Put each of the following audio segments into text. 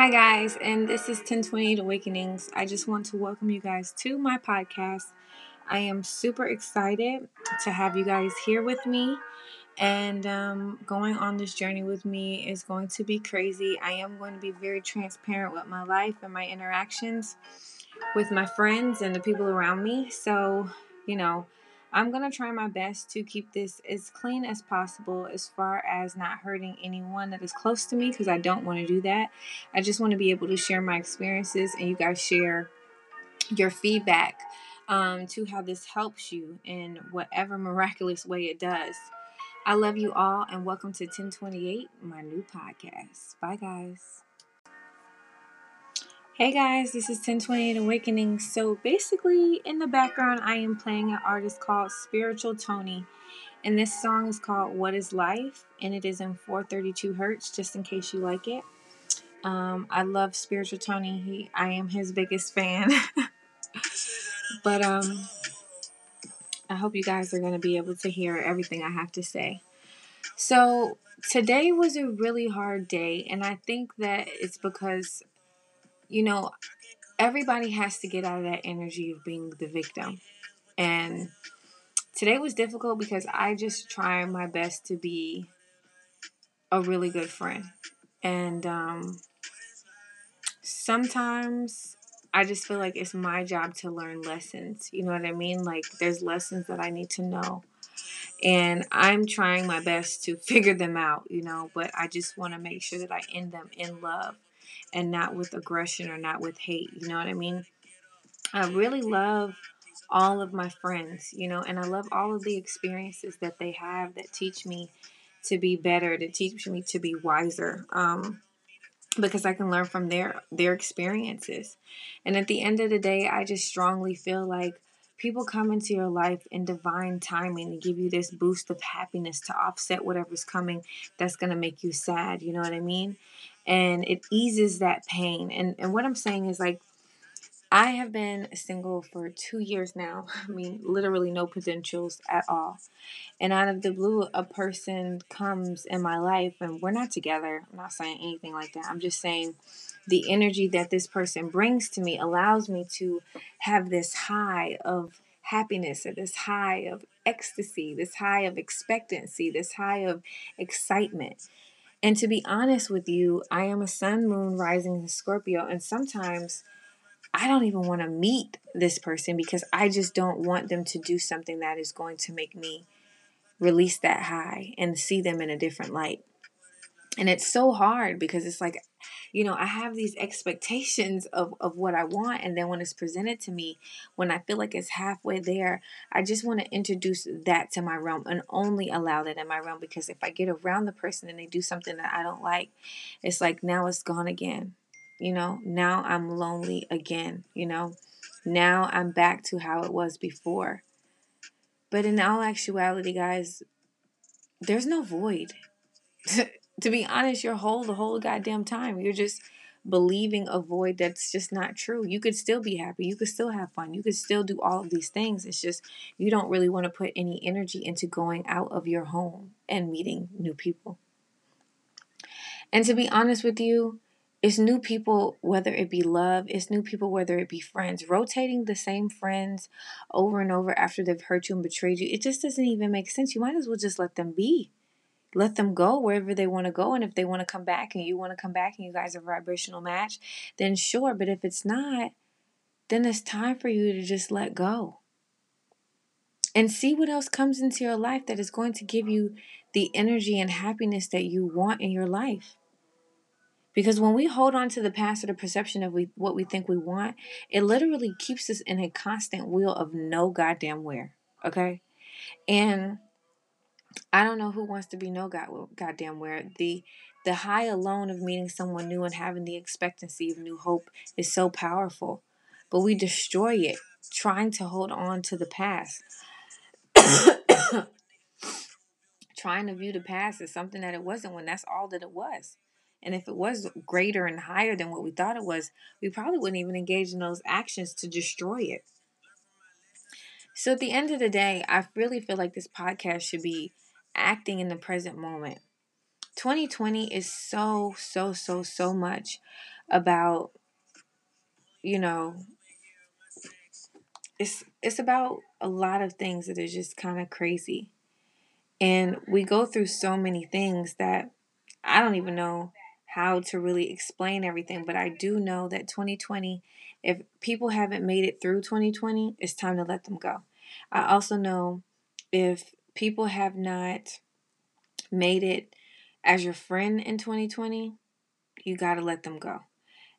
Hi, guys, and this is 1028 Awakenings. I just want to welcome you guys to my podcast. I am super excited to have you guys here with me, and um, going on this journey with me is going to be crazy. I am going to be very transparent with my life and my interactions with my friends and the people around me. So, you know, I'm going to try my best to keep this as clean as possible as far as not hurting anyone that is close to me because I don't want to do that. I just want to be able to share my experiences and you guys share your feedback um, to how this helps you in whatever miraculous way it does. I love you all and welcome to 1028, my new podcast. Bye, guys. Hey guys, this is 1028 Awakening. So basically, in the background, I am playing an artist called Spiritual Tony. And this song is called What is Life? And it is in 432 hertz, just in case you like it. Um, I love Spiritual Tony. He, I am his biggest fan. but um, I hope you guys are going to be able to hear everything I have to say. So today was a really hard day, and I think that it's because you know, everybody has to get out of that energy of being the victim. And today was difficult because I just try my best to be a really good friend. And um, sometimes I just feel like it's my job to learn lessons. You know what I mean? Like there's lessons that I need to know. And I'm trying my best to figure them out, you know, but I just want to make sure that I end them in love and not with aggression or not with hate. You know what I mean? I really love all of my friends, you know, and I love all of the experiences that they have that teach me to be better, to teach me to be wiser. Um, because I can learn from their their experiences. And at the end of the day, I just strongly feel like people come into your life in divine timing to give you this boost of happiness to offset whatever's coming that's going to make you sad, you know what I mean? And it eases that pain. And and what I'm saying is like I have been single for two years now. I mean, literally no potentials at all. And out of the blue, a person comes in my life, and we're not together. I'm not saying anything like that. I'm just saying the energy that this person brings to me allows me to have this high of happiness, or this high of ecstasy, this high of expectancy, this high of excitement. And to be honest with you, I am a sun, moon, rising in Scorpio, and sometimes I don't even want to meet this person because I just don't want them to do something that is going to make me release that high and see them in a different light. And it's so hard because it's like you know, I have these expectations of, of what I want. And then when it's presented to me, when I feel like it's halfway there, I just want to introduce that to my realm and only allow that in my realm. Because if I get around the person and they do something that I don't like, it's like now it's gone again. You know, now I'm lonely again. You know, now I'm back to how it was before. But in all actuality, guys, there's no void. to be honest, your whole the whole goddamn time. You're just believing a void that's just not true. You could still be happy. You could still have fun. You could still do all of these things. It's just you don't really want to put any energy into going out of your home and meeting new people. And to be honest with you, it's new people, whether it be love, it's new people, whether it be friends. Rotating the same friends over and over after they've hurt you and betrayed you, it just doesn't even make sense. You might as well just let them be let them go wherever they want to go. And if they want to come back and you want to come back and you guys are a vibrational match, then sure. But if it's not, then it's time for you to just let go. And see what else comes into your life that is going to give you the energy and happiness that you want in your life. Because when we hold on to the past or the perception of we, what we think we want, it literally keeps us in a constant wheel of no goddamn where. Okay? And I don't know who wants to be no god goddamn where the the high alone of meeting someone new and having the expectancy of new hope is so powerful, but we destroy it trying to hold on to the past. trying to view the past as something that it wasn't when that's all that it was. And if it was greater and higher than what we thought it was, we probably wouldn't even engage in those actions to destroy it. So at the end of the day, I really feel like this podcast should be acting in the present moment. 2020 is so, so, so, so much about, you know, it's it's about a lot of things that are just kind of crazy. And we go through so many things that I don't even know how to really explain everything, but I do know that 2020, if people haven't made it through 2020, it's time to let them go. I also know if people have not made it as your friend in 2020, you got to let them go.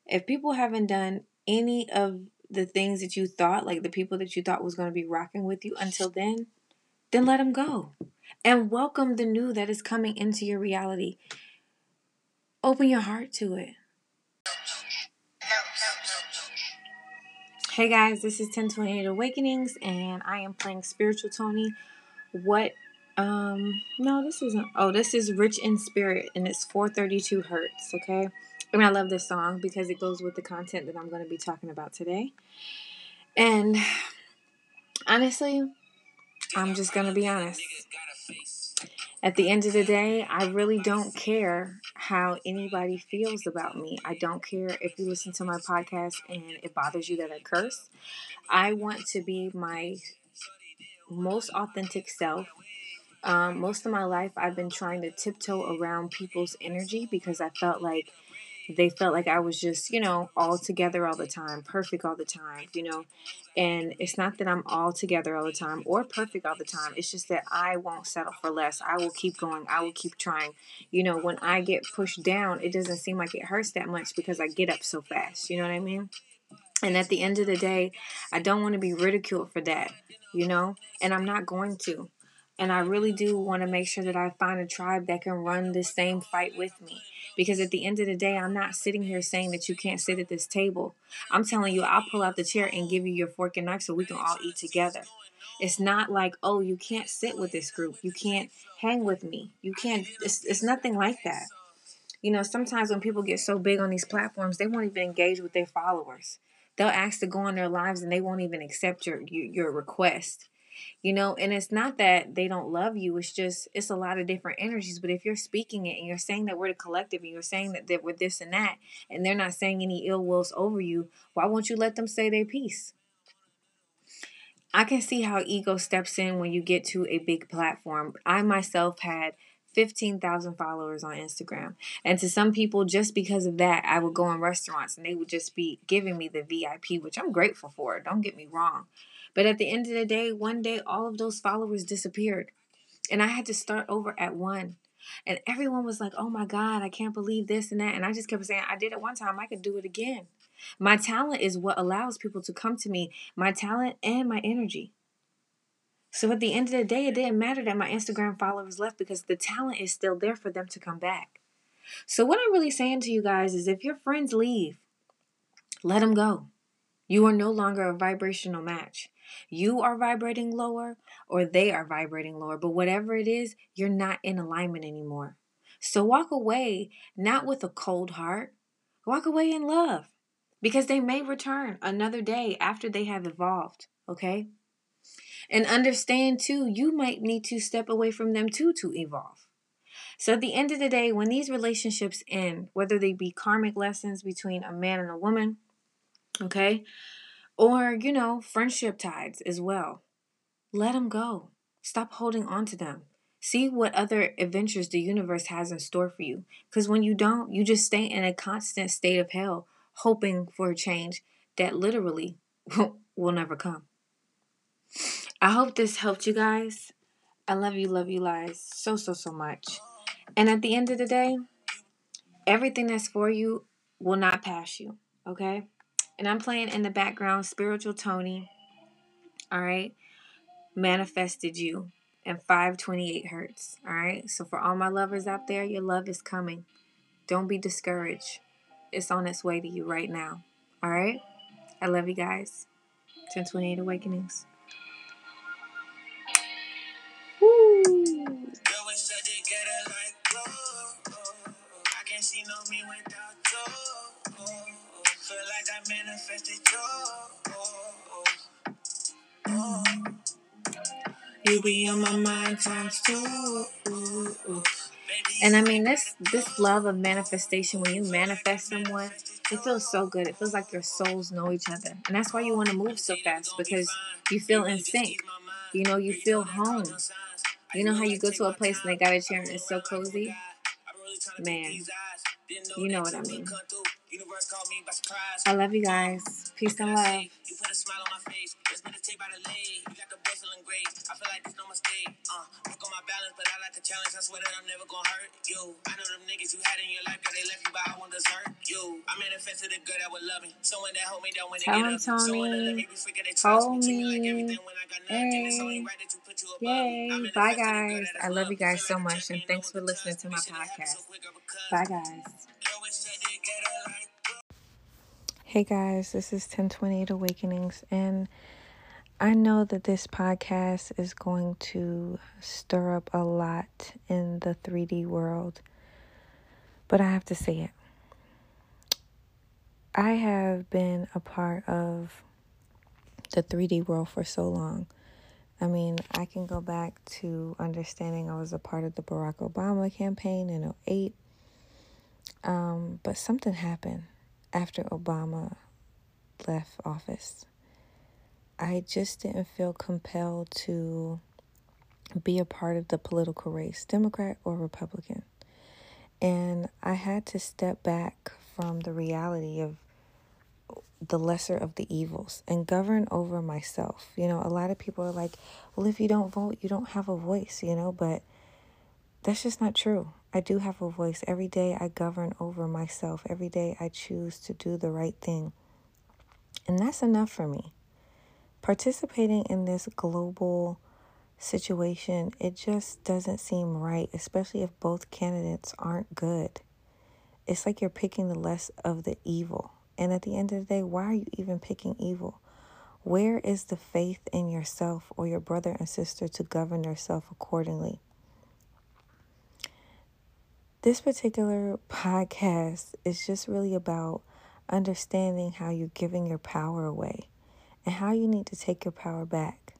If people haven't done any of the things that you thought, like the people that you thought was going to be rocking with you until then, then let them go. And welcome the new that is coming into your reality. Open your heart to it. Hey guys, this is 1028 Awakenings, and I am playing Spiritual Tony. What? Um, no, this isn't. Oh, this is Rich in Spirit, and it's 432 hertz. Okay, and I love this song because it goes with the content that I'm going to be talking about today. And honestly, I'm just going to be honest. At the end of the day, I really don't care how anybody feels about me. I don't care if you listen to my podcast and it bothers you that I curse. I want to be my most authentic self. Um, most of my life, I've been trying to tiptoe around people's energy because I felt like they felt like I was just, you know, all together all the time, perfect all the time, you know. And it's not that I'm all together all the time or perfect all the time. It's just that I won't settle for less. I will keep going. I will keep trying. You know, when I get pushed down, it doesn't seem like it hurts that much because I get up so fast. You know what I mean? And at the end of the day, I don't want to be ridiculed for that, you know? And I'm not going to. And I really do want to make sure that I find a tribe that can run this same fight with me. Because at the end of the day, I'm not sitting here saying that you can't sit at this table. I'm telling you, I'll pull out the chair and give you your fork and knife so we can all eat together. It's not like, oh, you can't sit with this group. You can't hang with me. You can't, it's, it's nothing like that. You know, sometimes when people get so big on these platforms, they won't even engage with their followers. They'll ask to go on their lives and they won't even accept your, your, your request you know? And it's not that they don't love you it's just it's a lot of different energies but if you're speaking it and you're saying that we're the collective and you're saying that, that we're this and that and they're not saying any ill wills over you why won't you let them say their piece? I can see how ego steps in when you get to a big platform. I myself had 15,000 followers on Instagram. And to some people, just because of that, I would go in restaurants and they would just be giving me the VIP, which I'm grateful for. Don't get me wrong. But at the end of the day, one day all of those followers disappeared. And I had to start over at one. And everyone was like, oh my God, I can't believe this and that. And I just kept saying, I did it one time, I could do it again. My talent is what allows people to come to me, my talent and my energy. So at the end of the day, it didn't matter that my Instagram followers left because the talent is still there for them to come back. So, what I'm really saying to you guys is if your friends leave, let them go. You are no longer a vibrational match. You are vibrating lower or they are vibrating lower, but whatever it is, you're not in alignment anymore. So walk away not with a cold heart, walk away in love because they may return another day after they have evolved, okay? And understand too, you might need to step away from them too to evolve. So at the end of the day, when these relationships end, whether they be karmic lessons between a man and a woman, okay, or, you know, friendship ties as well. Let them go. Stop holding on to them. See what other adventures the universe has in store for you. Because when you don't, you just stay in a constant state of hell, hoping for a change that literally will never come. I hope this helped you guys. I love you, love you, lies so, so, so much. And at the end of the day, everything that's for you will not pass you, okay? And I'm playing in the background Spiritual Tony. All right. Manifested you and 528 hertz. All right. So for all my lovers out there, your love is coming. Don't be discouraged. It's on its way to you right now. All right. I love you guys. 1028 Awakenings. Feel like I manifested you. Oh, You be on my mind times two. Ooh, ooh. Baby, And I mean this this love of manifestation when you manifest someone, it feels so good. It feels like your souls know each other. And that's why you want to move so fast because you feel in sync. You know, you feel home. You know how you go to a place and they got a chair and it's so cozy? Man, you know what I mean. I love you guys. Peace and love. You put a smile on my face. Just meditate by the lake. You got the feeling great. I feel like there's no mistake. Uh, work on my balance, but I like a challenge. I swear that I'm never gonna hurt you. I know them niggas you had in your life, girl, they left you, but I won't desert you. I manifested a girl that would love me. Someone that hold me down when they get up. Someone that let me be freaking they trust me. Treat me like everything when I got nothing. It's only right that you put you above. Yay. Bye, guys. I love you guys so much, and thanks for listening to my podcast. Bye, guys. Hey guys, this is 1028 Awakenings, and I know that this podcast is going to stir up a lot in the 3D world, but I have to say it. I have been a part of the 3D world for so long. I mean, I can go back to understanding I was a part of the Barack Obama campaign in 08. Um, but something happened after Obama left office. I just didn't feel compelled to be a part of the political race, Democrat or Republican. And I had to step back from the reality of the lesser of the evils and govern over myself. You know, a lot of people are like, well, if you don't vote, you don't have a voice, you know, but that's just not true. I do have a voice. Every day I govern over myself. Every day I choose to do the right thing. And that's enough for me. Participating in this global situation, it just doesn't seem right, especially if both candidates aren't good. It's like you're picking the less of the evil. And at the end of the day, why are you even picking evil? Where is the faith in yourself or your brother and sister to govern yourself accordingly? This particular podcast is just really about understanding how you're giving your power away and how you need to take your power back.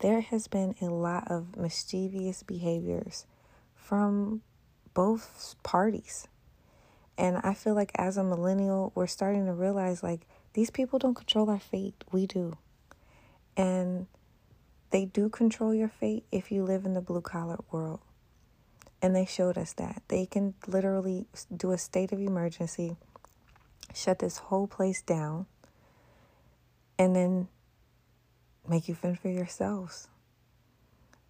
There has been a lot of mischievous behaviors from both parties. And I feel like as a millennial, we're starting to realize like these people don't control our fate. We do. And they do control your fate if you live in the blue collar world. And they showed us that. They can literally do a state of emergency, shut this whole place down, and then make you fend for yourselves.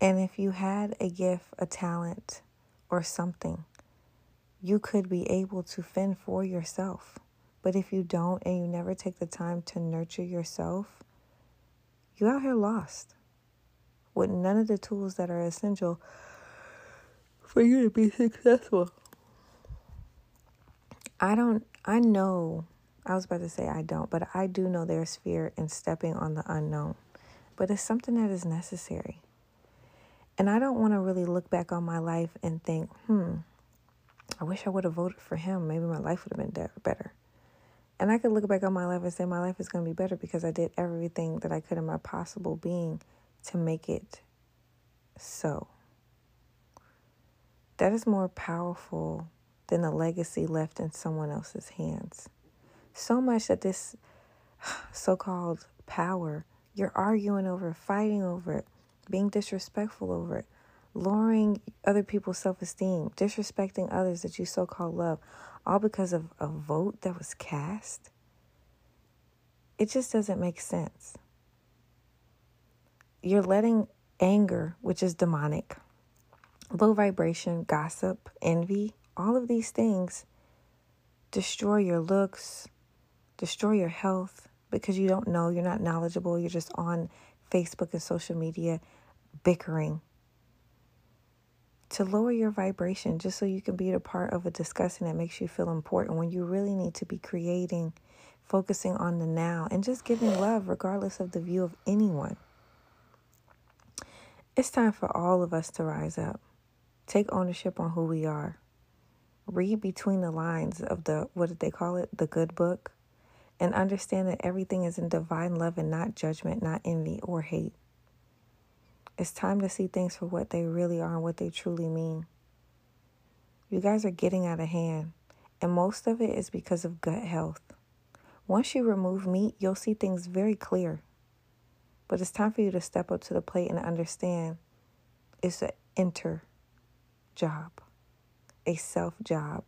And if you had a gift, a talent, or something, you could be able to fend for yourself. But if you don't and you never take the time to nurture yourself, you out here lost with none of the tools that are essential for you to be successful. I don't, I know, I was about to say I don't, but I do know there's fear in stepping on the unknown. But it's something that is necessary. And I don't want to really look back on my life and think, hmm, I wish I would have voted for him. Maybe my life would have been better. And I could look back on my life and say my life is going to be better because I did everything that I could in my possible being to make it so. That is more powerful than a legacy left in someone else's hands. So much that this so called power, you're arguing over fighting over it, being disrespectful over it, lowering other people's self esteem, disrespecting others that you so called love, all because of a vote that was cast. It just doesn't make sense. You're letting anger, which is demonic, low vibration, gossip, envy, all of these things destroy your looks, destroy your health because you don't know, you're not knowledgeable, you're just on Facebook and social media bickering. To lower your vibration just so you can be a part of a discussion that makes you feel important when you really need to be creating, focusing on the now, and just giving love regardless of the view of anyone. It's time for all of us to rise up. Take ownership on who we are. Read between the lines of the, what did they call it? The good book. And understand that everything is in divine love and not judgment, not envy or hate. It's time to see things for what they really are and what they truly mean. You guys are getting out of hand, and most of it is because of gut health. Once you remove meat, you'll see things very clear. But it's time for you to step up to the plate and understand it's an enter job, a self job,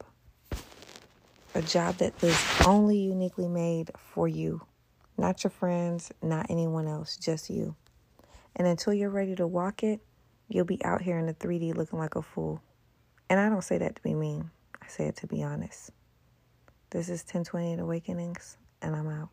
a job that is only uniquely made for you, not your friends, not anyone else, just you. And until you're ready to walk it, you'll be out here in the 3D looking like a fool. And I don't say that to be mean, I say it to be honest. This is 1028 Awakenings, and I'm out.